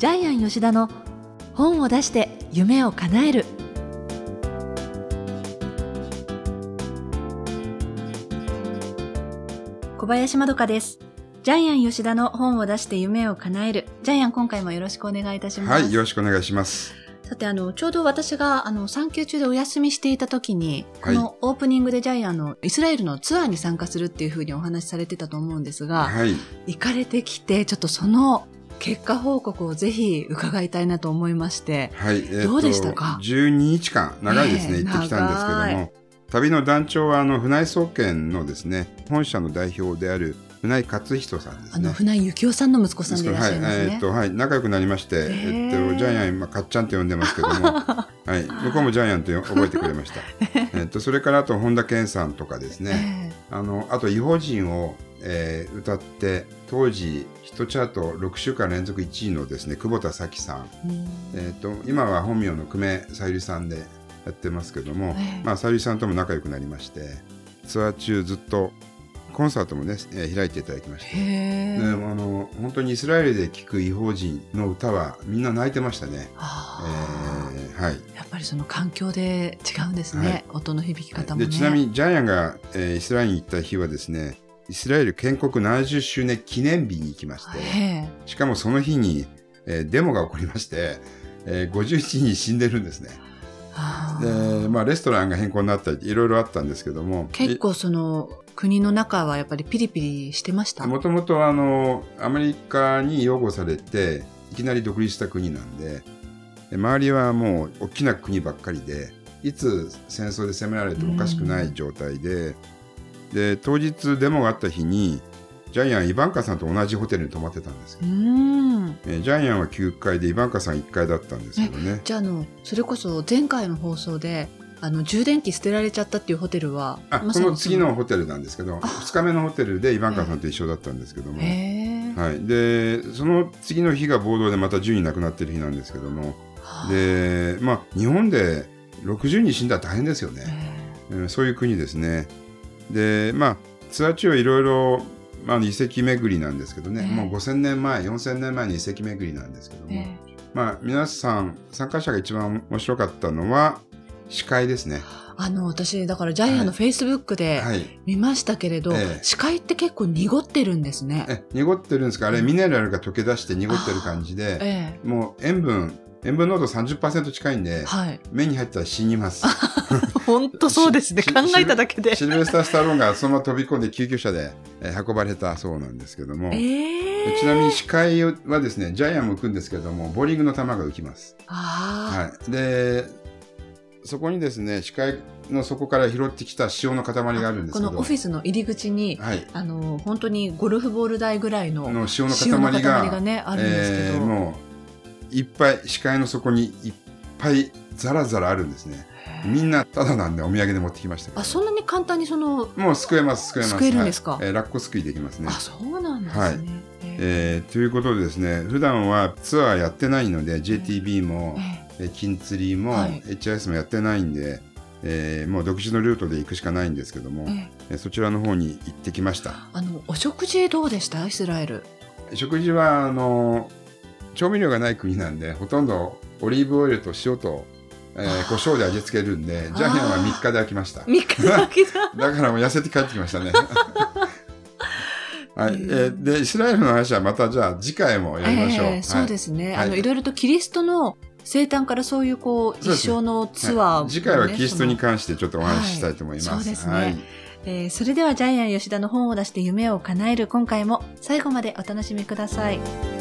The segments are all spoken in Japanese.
ジャイアン吉田の本を出して夢を叶える。小林まどかです。ジャイアン吉田の本を出して夢を叶える。ジャイアン今回もよろしくお願いいたします。はい、よろしくお願いします。さてあのちょうど私があの産休中でお休みしていた時に、はい。このオープニングでジャイアンのイスラエルのツアーに参加するっていうふうにお話しされてたと思うんですが、はい。行かれてきてちょっとその結果報告をぜひ伺いたいなと思いましてはい。えーとどうでしたか？12日間、長いですね、ええ行ってきたんですけど長も、旅の団長は、あの、船井総研のですね、本社の代表である船井勝人さんですね。あの船井幸雄さんの息子さんでいらっしゃいますはい、えねっ、。と、はい、仲良くなりまして、へえーっと、ジャイアン、今、かっちゃんって呼んでますけども、はい、向こうもジャイアンとよ覚えてくれました。えっと、それからあと、本田健さんとかですね、えあの、あと、異邦人を、えー歌って、当時、ヒットチャート6週間連続1位のですね、久保田咲さん。えうん。えっと、今は本名の久米さゆりさんでやってますけども、ええ。まあ、さゆりさんとも仲良くなりまして、ツアー中ずっとコンサートもね、えー開いていただきまして、あの本当にイスラエルで聴く異邦人の歌はみんな泣いてましたね。あー。えーはい。やっぱりその環境で違うんですね、はい。音の響き方もね。でちなみにジャイアンが、えーイスラエルに行った日はですねイスラエル建国70周年記念日に行きましてえしかもその日に、えーデモが起こりまして、えー51人死んでるんですね。で、まあ、レストランが変更になったりいろいろあったんですけども結構その国の中はやっぱりピリピリしてました？もともとあのアメリカに擁護されていきなり独立した国なんでで周りはもう大きな国ばっかりでいつ戦争で攻められてもおかしくない状態で,、で当日デモがあった日にジャイアンイバンカさんと同じホテルに泊まってたんですよ。えージャイアンは9階でイバンカさん1階だったんですけどね。じゃああのそれこそ前回の放送であの充電器捨てられちゃったっていうホテルはあまさにこの次のホテルなんですけどあ。2日目のホテルでイバンカさんと一緒だったんですけども。はい、でその次の日が暴動でまた10人亡くなってる日なんですけども。はあ。でまあ日本で60人死んだら大変ですよね、へうんそういう国ですねでまあツアー中はいろいろまあ、遺跡巡りなんですけどね、ええ。もう5000年前4000年前の遺跡巡りなんですけども、ええ。まあ皆さん参加者が一番面白かったのは司会ですね。あの私だからジャイアンのフェイスブックではい。見ましたけれど、ええ。視界って結構濁ってるんですね。え濁ってるんですか？あれミネラルが溶け出して濁ってる感じでえ。もう塩分塩分濃度30%近いんでえ、はい。目に入ったら死にます。本当そうですね。し考えただけで。シルベスター・スタローンがそのまま飛び込んで救急車で、えー運ばれたそうなんですけども、ええちなみに視界はですね、ジャイアンも浮くんですけども、ボーリングの球が浮きます。はい。で、そこにですね、視界の底から拾ってきた塩の塊があるんですけど、このオフィスの入り口に、はい。あの本当にゴルフボール台ぐらいのの塩の塊が、塊がねあるんですけど、えーもう、いっぱい、視界の底にいっぱいザラザラあるんですね。みんなただなんでお土産で持ってきましたあそんなに簡単にそのもう救えます、救えます。救えるんですか？はいえーラッコ救いできますねあ。そうなんですね。はいええーということでですね、普段はツアーやってないので、JTB も、ええー金釣りも、はい HIS もやってないんで、えーもう独自のルートで行くしかないんですけども、えええーそちらの方に行ってきました。あのお食事どうでした？イスラエル。食事は、あの、調味料がない国なんで、ほとんどオリーブオイルと塩と、えー胡椒で味付けるんで、ジャイアンは3日で飽きました。三日だけだ。だからもう痩せて帰ってきましたね。はい、えーで、イスラエルの話はまたじゃあ次回もやりましょう。ええそうですね。はいあのいろいろとキリストの生誕からそういうこうそうですね一生のツアーもね、はい次回はキリストに関してちょっとお話ししたいと思います。はいそうですねはいえーそれではジャイアン吉田の本を出して夢を叶える今回も最後までお楽しみください。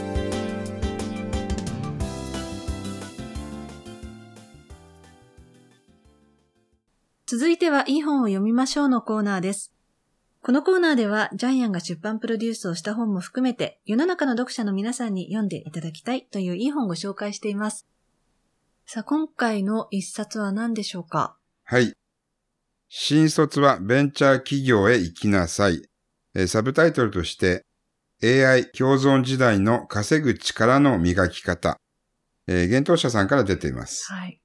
続いてはいい本を読みましょうのコーナーです。このコーナーではジャイアンが出版プロデュースをした本も含めて世の中の読者の皆さんに読んでいただきたいといういい本をご紹介しています。さあ、今回の一冊は何でしょうか？はい。新卒はベンチャー企業へ行きなさい。えーサブタイトルとして AI 共存時代の稼ぐ力の磨き方。えー、幻冬者さんから出ています。はい。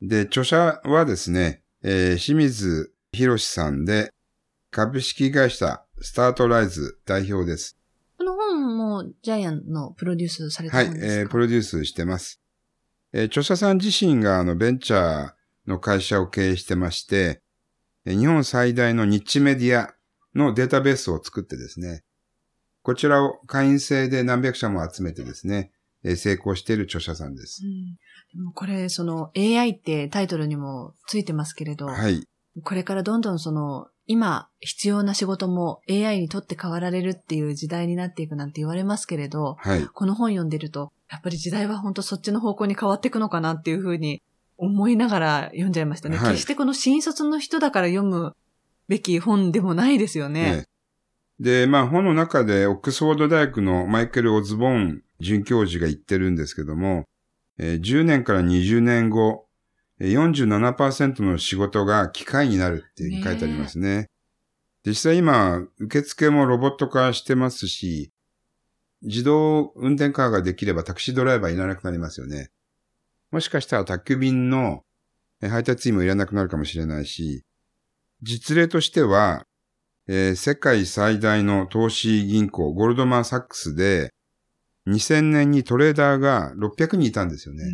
で、著者はですね、えー清水博さんで、株式会社スタートライズ代表です。この本もジャイアンのプロデュースされたはい、本ですか？えープロデュースしてます。えー著者さん自身があのベンチャーの会社を経営してまして、えー日本最大のニッチメディアのデータベースを作ってですね、こちらを会員制で何百社も集めてですね、えー成功している著者さんです。うんでもこれ、その AI ってタイトルにもついてますけれど、はい。これからどんどんその、今必要な仕事も AI にとって変わられるっていう時代になっていくなんて言われますけれど、はい。この本読んでると、やっぱり時代は本当そっちの方向に変わっていくのかなっていうふうに思いながら読んじゃいましたね。はい決してこの新卒の人だから読むべき本でもないですよね。ねで、まあ本の中でオックスフォード大学のマイケル・オズボーン准教授が言ってるんですけども、えー10年から20年後、えー47%の仕事が機械になるって書いてありますね。実際今、受付もロボット化してますし、自動運転カーができればタクシードライバーいらなくなりますよね。もしかしたら宅急便のえー配達員もいらなくなるかもしれないし、実例としては、えー世界最大の投資銀行、ゴールドマン・サックスで、2000年にトレーダーが600人いたんですよね。うん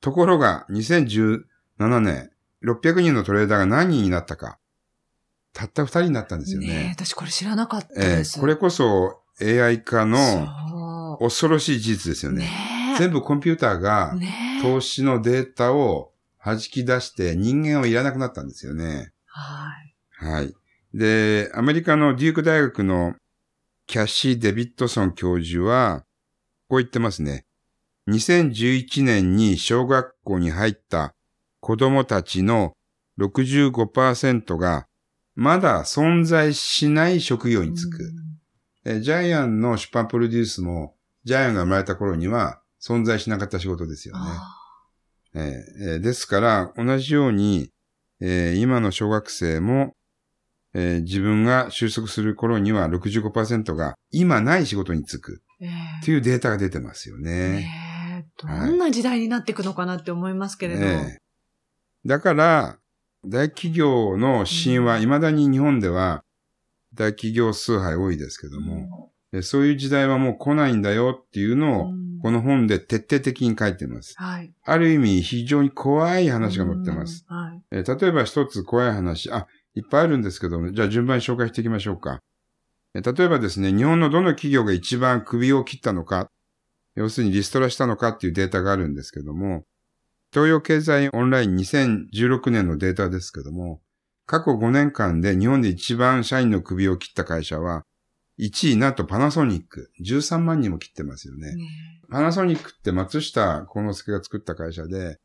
ところが、2017年、600人のトレーダーが何人になったか。たった2人になったんですよね。ねえ私これ知らなかったえです。ーこれこそ AI 化の恐ろしい事実ですよね。ねえ全部コンピューターが投資のデータを弾き出して人間はいらなくなったんですよね。はい。はい。で、アメリカのデューク大学のキャッシー・デビッドソン教授は、こう言ってますね。2011年に小学校に入った子供たちの65%がまだ存在しない職業に就く。えジャイアンの出版プロデュースも、ジャイアンが生まれた頃には存在しなかった仕事ですよね。あえーえーですから、同じように、えー今の小学生も、えー自分が収束する頃には65%が今ない仕事に就くというデータが出てますよね。ねえどんな時代になっていくのかなって思いますけれど。ええだから、大企業の神話、うん未だに日本では大企業崇拝多いですけども、えそういう時代はもう来ないんだよっていうのを、うんこの本で徹底的に書いてます。はい。ある意味非常に怖い話が載ってます。うん。はい。えー例えば一つ怖い話、あ、いっぱいあるんですけども、じゃあ順番に紹介していきましょうか。えー例えばですね、日本のどの企業が一番首を切ったのか、要するにリストラしたのかっていうデータがあるんですけども、東洋経済オンライン2016年のデータですけども、過去5年間で日本で一番社員の首を切った会社は、1位なんとパナソニック、13万人も切ってますよね。ねパナソニックって松下幸之助が作った会社で、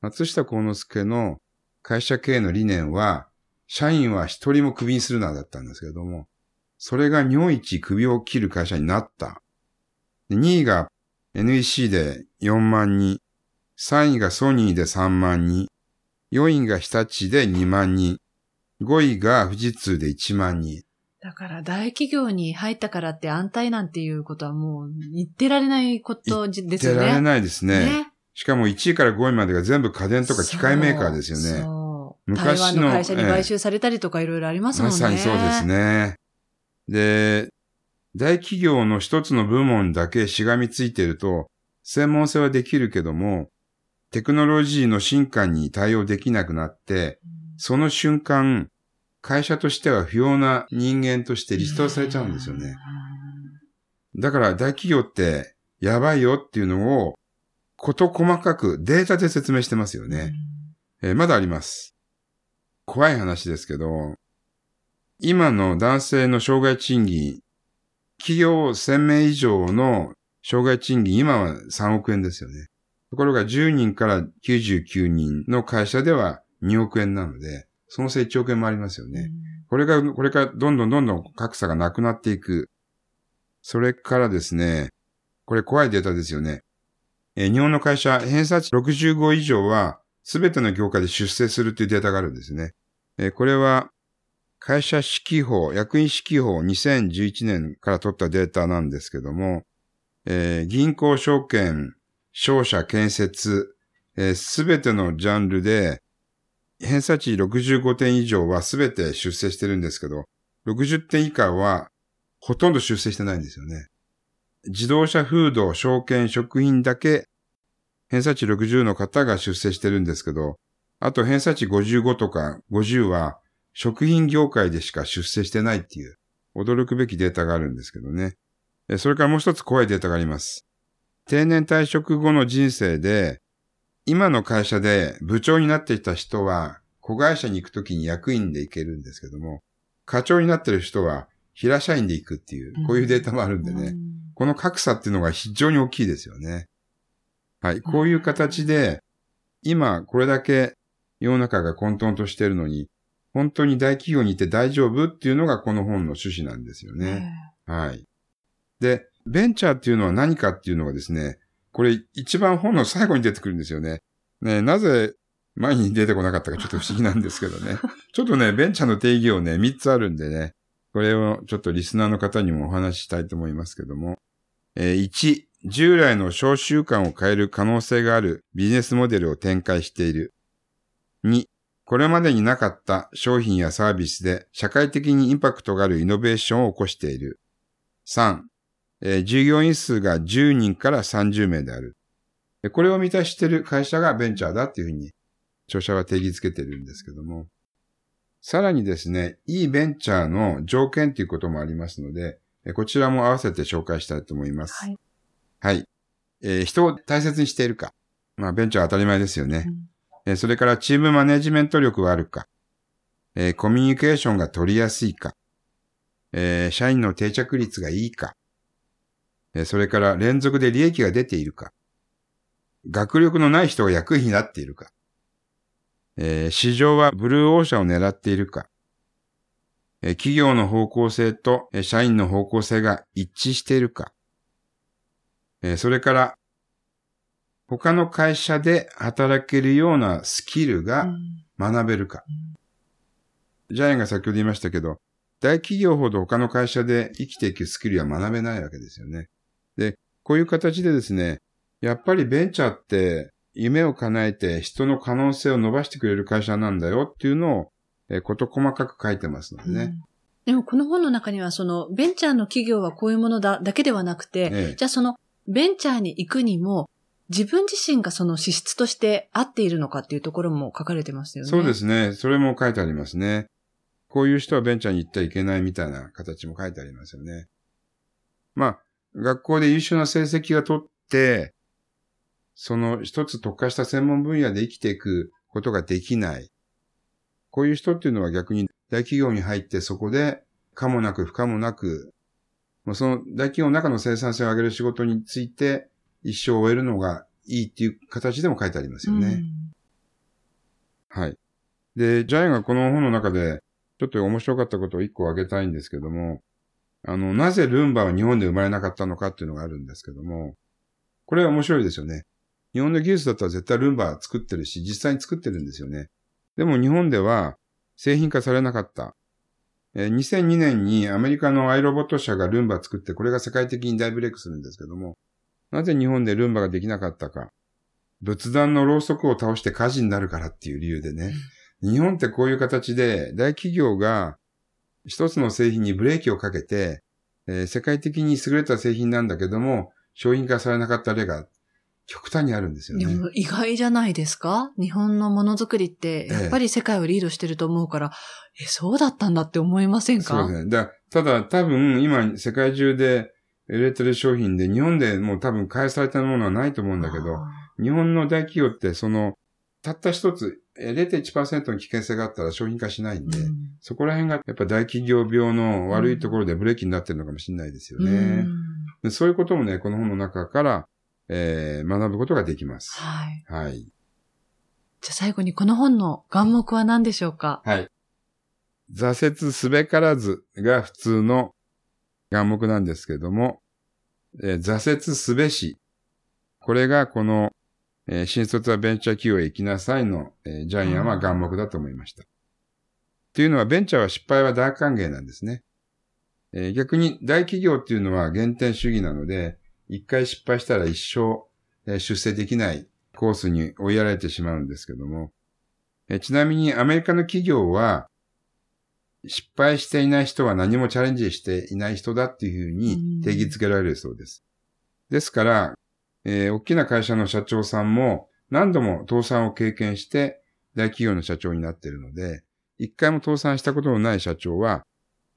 松下幸之助の会社経営の理念は、社員は一人もクビにするなだったんですけれども、それが日本一首を切る会社になった。で2位が NEC で4万人、3位がソニーで3万人、4位が日立で2万人、5位が富士通で1万人。だから大企業に入ったからって安泰なんていうことはもう言ってられないことじですよね。出られないですね。ねしかも1位から5位までが全部家電とか機械メーカーですよね。そう昔の台湾の会社に買収されたりとかいろいろありますもんね。まさにそうです。ね。で、大企業の一つの部門だけしがみついていると、専門性はできるけども、テクノロジーの進化に対応できなくなって、その瞬間、会社としては不要な人間としてリストラされちゃうんですよね。だから大企業ってやばいよっていうのを、こと細かくデータで説明してますようん。ね。えーまだあります。怖い話ですけど、今の男性の障害賃金、企業1000名以上の障害賃金、今は3億円ですよね。ところが10人から99人の会社では2億円なので、その差1億円もありますようんね。これが、これからどんどんどんどん格差がなくなっていく。それからですね、これ怖いデータですよね。えー日本の会社、偏差値65以上は、すべての業界で出世するというデータがあるんですね。えーこれは、会社指揮法、役員指揮法2011年から取ったデータなんですけども、えー銀行証券、商社建設、すべてのジャンルで、偏差値65点以上はすべて出世してるんですけど、60点以下はほとんど出世してないんですよね。自動車、フード、証券、食品だけ、偏差値60の方が出世してるんですけど、あと偏差値55とか50は、食品業界でしか出世してないっていう、驚くべきデータがあるんですけどね。それからもう一つ怖いデータがあります。定年退職後の人生で、今の会社で部長になっていた人は、子会社に行くときに役員で行けるんですけども、課長になってる人は平社員で行くっていう、こういうデータもあるんでね、うん、この格差っていうのが非常に大きいですよね。はい。こういう形で、今これだけ世の中が混沌としているのに、本当に大企業にいて大丈夫っていうのがこの本の趣旨なんですよね。はい。で、ベンチャーっていうのは何かっていうのはですね、これ一番本の最後に出てくるんですよね。ね、なぜ前に出てこなかったかちょっと不思議なんですけどね。ちょっとね、ベンチャーの定義をね、3つあるんでね、これをちょっとリスナーの方にもお話ししたいと思いますけども。えー、1、従来の小習慣を変える可能性があるビジネスモデルを展開している。2、これまでになかった商品やサービスで社会的にインパクトがあるイノベーションを起こしている。3、えー、従業員数が10人から30名である。これを満たしている会社がベンチャーだっていうふうに、著者は定義づけてるんですけども。さらにですね、いいベンチャーの条件ということもありますので、こちらも合わせて紹介したいと思います。はい。はい。えー、人を大切にしているか。まあ、ベンチャーは当たり前ですよね。うん、え、それからチームマネジメント力があるか。え、コミュニケーションが取りやすいか。え、社員の定着率がいいか。それから連続で利益が出ているか。学力のない人が役員になっているか。え、市場はブルーオーシャンを狙っているか。え、企業の方向性と、社員の方向性が一致しているか。え、それから、他の会社で働けるようなスキルが学べるか。うん、ジャイアンが先ほど言いましたけど、大企業ほど他の会社で生きていくスキルは学べないわけですよね。で、こういう形でですね、やっぱりベンチャーって夢を叶えて人の可能性を伸ばしてくれる会社なんだよっていうのを、えこと細かく書いてますのでね。うんでもこの本の中にはそのベンチャーの企業はこういうものだだけではなくて、ええ、じゃあそのベンチャーに行くにも自分自身がその資質として合っているのかっていうところも書かれてますよね。そうですね。それも書いてありますね。こういう人はベンチャーに行ってはいけないみたいな形も書いてありますよね。まあ、学校で優秀な成績が取って、その一つ特化した専門分野で生きていくことができない。こういう人っていうのは逆に大企業に入ってそこで可もなく不可もなく、もうその大企業の中の生産性を上げる仕事について一生を終えるのがいいっていう形でも書いてありますよね。はい。で、ジャイアンがこの本の中でちょっと面白かったことを一個挙げたいんですけども、あの、なぜルンバは日本で生まれなかったのかっていうのがあるんですけども、これは面白いですよね。日本の技術だったら絶対ルンバ作ってるし、実際に作ってるんですよね。でも日本では製品化されなかった。え2002年にアメリカのアイロボット社がルンバ作って、これが世界的に大ブレイクするんですけども、なぜ日本でルンバができなかったか。仏壇のろうそくを倒して火事になるからっていう理由でね。日本ってこういう形で大企業が一つの製品にブレーキをかけて、えー、世界的に優れた製品なんだけども、商品化されなかった例が極端にあるんですよね。でも意外じゃないですか？日本のものづくりって、やっぱり世界をリードしてると思うから、ええ、そうだったんだって思いませんか？そうですね。だただ多分今世界中で売れてる商品で日本でもう多分開発されたものはないと思うんだけど、日本の大企業ってその、たった一つ0.1%の危険性があったら商品化しないんで、うん、そこら辺がやっぱ大企業病の悪いところでブレーキになってるのかもしれないですよね。うん、そういうこともね、この本の中から、えー、学ぶことができます。はい。はい。じゃあ最後にこの本の願目は何でしょうか？はい。挫折すべからずが普通の願目なんですけども、えー、挫折すべし。これがこのえー、新卒はベンチャー企業へ行きなさいの、えー、ジャイアンは願目だと思いました。というのは、ベンチャーは失敗は大歓迎なんですね。えー、逆に大企業っていうのは原点主義なので、一回失敗したら一生、えー、出世できないコースに追いやられてしまうんですけども、えー、ちなみにアメリカの企業は、失敗していない人は何もチャレンジしていない人だっていうふうに定義づけられるそうです。ですから、えー大きな会社の社長さんも何度も倒産を経験して大企業の社長になっているので、一回も倒産したことのない社長は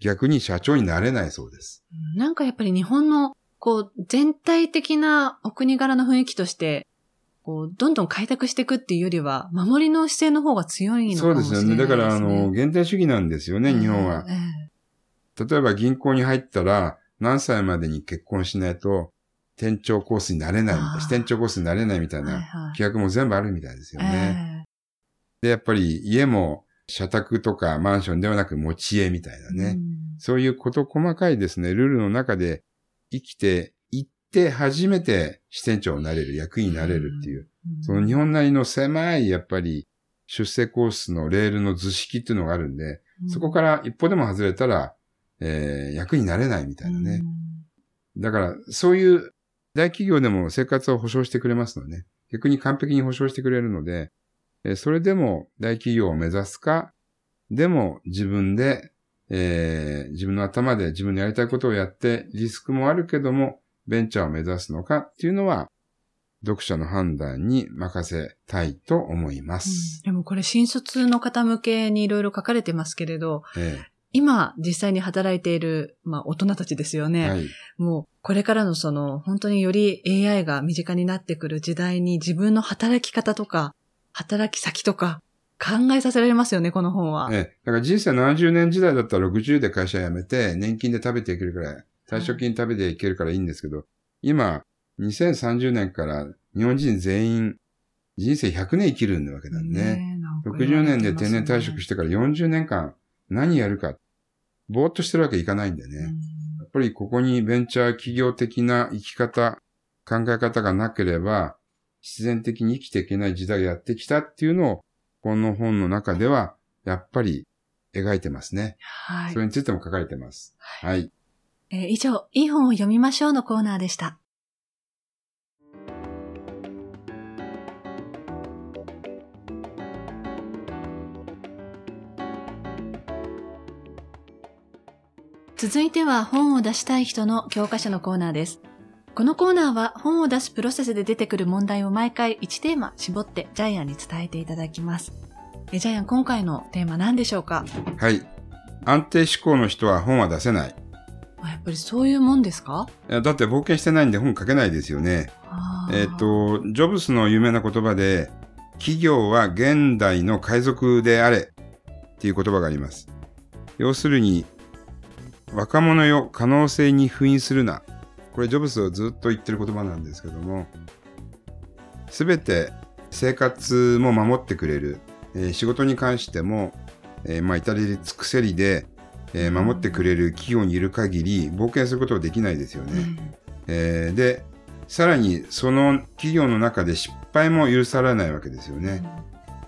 逆に社長になれないそうです。なんかやっぱり日本の、こう、全体的なお国柄の雰囲気として、こう、どんどん開拓していくっていうよりは、守りの姿勢の方が強いのかそうでもしれないですね。すよね。だから、あの、限定主義なんですよね、日本は。ええ例えば銀行に入ったら何歳までに結婚しないと店長コースになれない支店長コースになれないみたいな規約も全部あるみたいですよね。えで、やっぱり家も社宅とかマンションではなく持ち家みたいなえね。うんそういうこと細かいですね、ルールの中で生きてて初めて支店長になれる、役員になれるっていう、その日本なりの狭いやっぱり出世コースのレールの図式っていうのがあるんで、そこから一歩でも外れたら、えー役になれないみたいなね。だから、そういう大企業でも生活を保障してくれますので、ね、逆に完璧に保障してくれるので、えーそれでも大企業を目指すか、でも自分で、えー自分の頭で自分のやりたいことをやって、リスクもあるけども、ベンチャーを目指すのかっていうのは、読者の判断に任せたいと思いまうんす。でもこれ新卒の方向けにいろいろ書かれてますけれど、え今実際に働いている、まあ大人たちですよね。えはい。もうこれからのその本当により AI が身近になってくる時代に自分の働き方とか、働き先とか考えさせられますよね、この本は。ええ。だから人生70年時代だったら60で会社辞めて、年金で食べていけるから、退職金食べていけるからいいんですけど、今、2030年から日本人全員、人生100年生きるんだわけなんでね。ねえなんか言わ60れてますね年で定年退職してから40年間何やるか、ぼーっとしてるわけいかないんでね。うんやっぱりここにベンチャー企業的な生き方、考え方がなければ、自然的に生きていけない時代がやってきたっていうのを、この本の中では、やっぱり描いてますね。はいそ。れについても書かれてます。はい。えー以上、いい本を読みましょうのコーナーでした。続いては本を出したい人の教科書のコーナーです。このコーナーは本を出すプロセスで出てくる問題を毎回1テーマ絞ってジャイアンに伝えていただきます。えジャイアン、今回のテーマ何でしょうか？はい。安定志向の人は本は出せない。あやっぱりそういうもんですか？だって冒険してないんで本書けないですよね。えっ、と、ジョブスの有名な言葉で、企業は現代の海賊であれっていう言葉があります。要するに、若者よ可能性に封印するな。これジョブスをずっと言ってる言葉なんですけども、すべて生活も守ってくれる、えー仕事に関しても、えーまあ、至れり尽くせりで、えー守ってくれる企業にいる限り冒険することはできないですよね。うんえーで、さらにその企業の中で失敗も許されないわけですよね。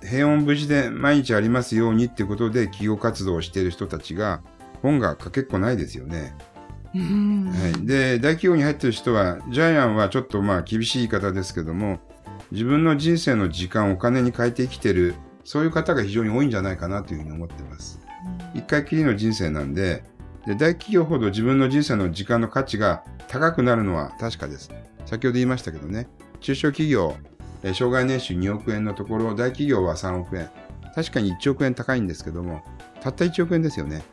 平穏無事で毎日ありますようにってことで企業活動をしている人たちが本が書けっこないですよね。うんはい。で、大企業に入ってる人は、ジャイアンはちょっとまあ厳しい言い方ですけども、自分の人生の時間をお金に変えて生きてる、そういう方が非常に多いんじゃないかなというふうに思ってます。一回きりの人生なんでで、大企業ほど自分の人生の時間の価値が高くなるのは確かです。先ほど言いましたけどね、中小企業、障害年収2億円のところ、大企業は3億円。確かに1億円高いんですけども、たった1億円ですよね。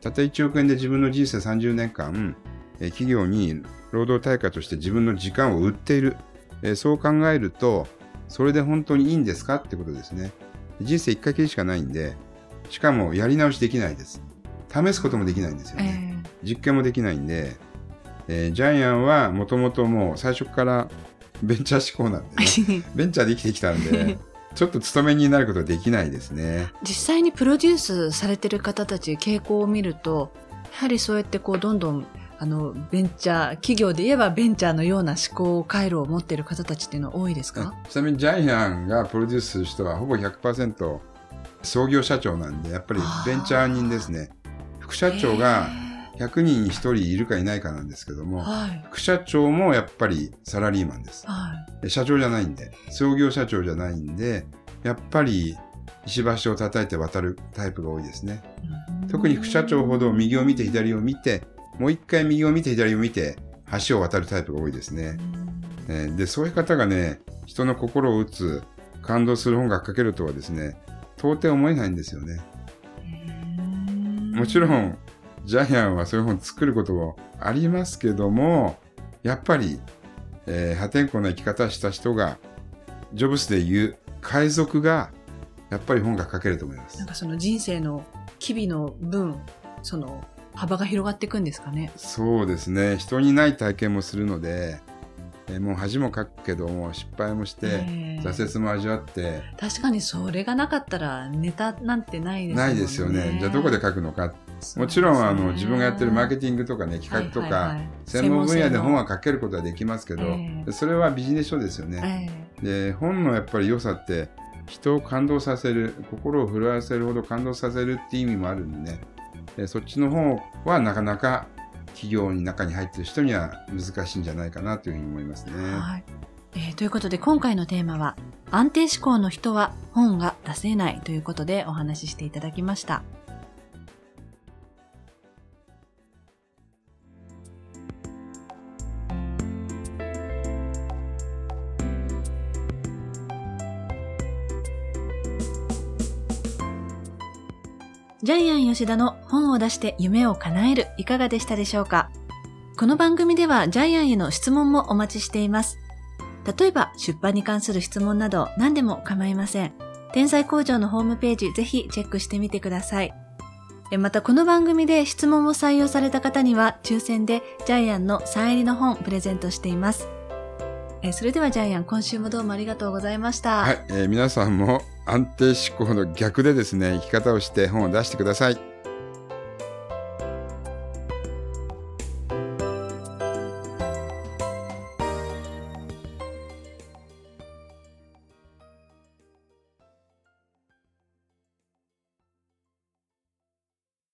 たった1億円で自分の人生30年間、企業に労働対価として自分の時間を売っている。そう考えると、それで本当にいいんですかってことですね。人生1回きりしかないんで、しかもやり直しできないです。試すこともできないんですよね。え実験もできないんで、えージャイアンはもともともう最初からベンチャー志向なんで、ね、ー ベンチャーで生きてきたんで、ちょっと勤めになることはできないですね。実際にプロデュースされてる方たち傾向を見るとやはりそうやってこうどんどんあのベンチャー企業で言えばベンチャーのような思考回路を持っている方たちっていうのは多いですか、ちなみにジャイアンがプロデュースする人はほぼ100%創業社長なんで、やっぱりベンチャー人ですね。副社長が100人に1人いるかいないかなんですけども、はい副社長もやっぱりサラリーマンです。はいで社長じゃないんで、創業社長じゃないんで、やっぱり石橋を叩いて渡るタイプが多いですね。特に副社長ほど右を見て左を見て、もう一回右を見て左を見て、橋を渡るタイプが多いですね。えーで、そういう方がね、人の心を打つ、感動する本が書けるとはですね、到底思えないんですよね。もちろん、ジャイアンはそういう本作ることもありますけども、やっぱり、えー破天荒な生き方した人が、ジョブスで言う海賊が、やっぱり本が書けると思いますなん。かその人生の機微の分、その幅が広がっていくんですかね。そうですね。人にない体験もするので、えーもう恥もかくけども、失敗もして、ええ挫折も味わって、確かにそれがなかったらネタなんてないですもんね。ないですよね。じゃあどこで書くのか。もちろん、あの、自分がやってるマーケティングとかね、企画とか、専門分野で本は書けることはできますけど、ええそれはビジネス書ですよね。えで、本のやっぱり良さって、人を感動させる、心を震わせるほど感動させるっていう意味もあるんでね、でそっちの方はなかなか企業の中に入ってる人には難しいんじゃないかなというふうに思いますね。えはいえーということで今回のテーマは安定志向の人は本が出せないということでお話ししていただきました。ジャイアン吉田の本を出して夢を叶えるいかがでしたでしょうか？この番組ではジャイアンへの質問もお待ちしています。例えば出版に関する質問など何でも構いません。天才工場のホームページぜひチェックしてみてください。またこの番組で質問を採用された方には抽選でジャイアンのサイン入りの本プレゼントしています。えそれではジャイアン今週もどうもありがとうございました。はい、えー皆さんも安定志向の逆でですね、生き方をして本を出してください。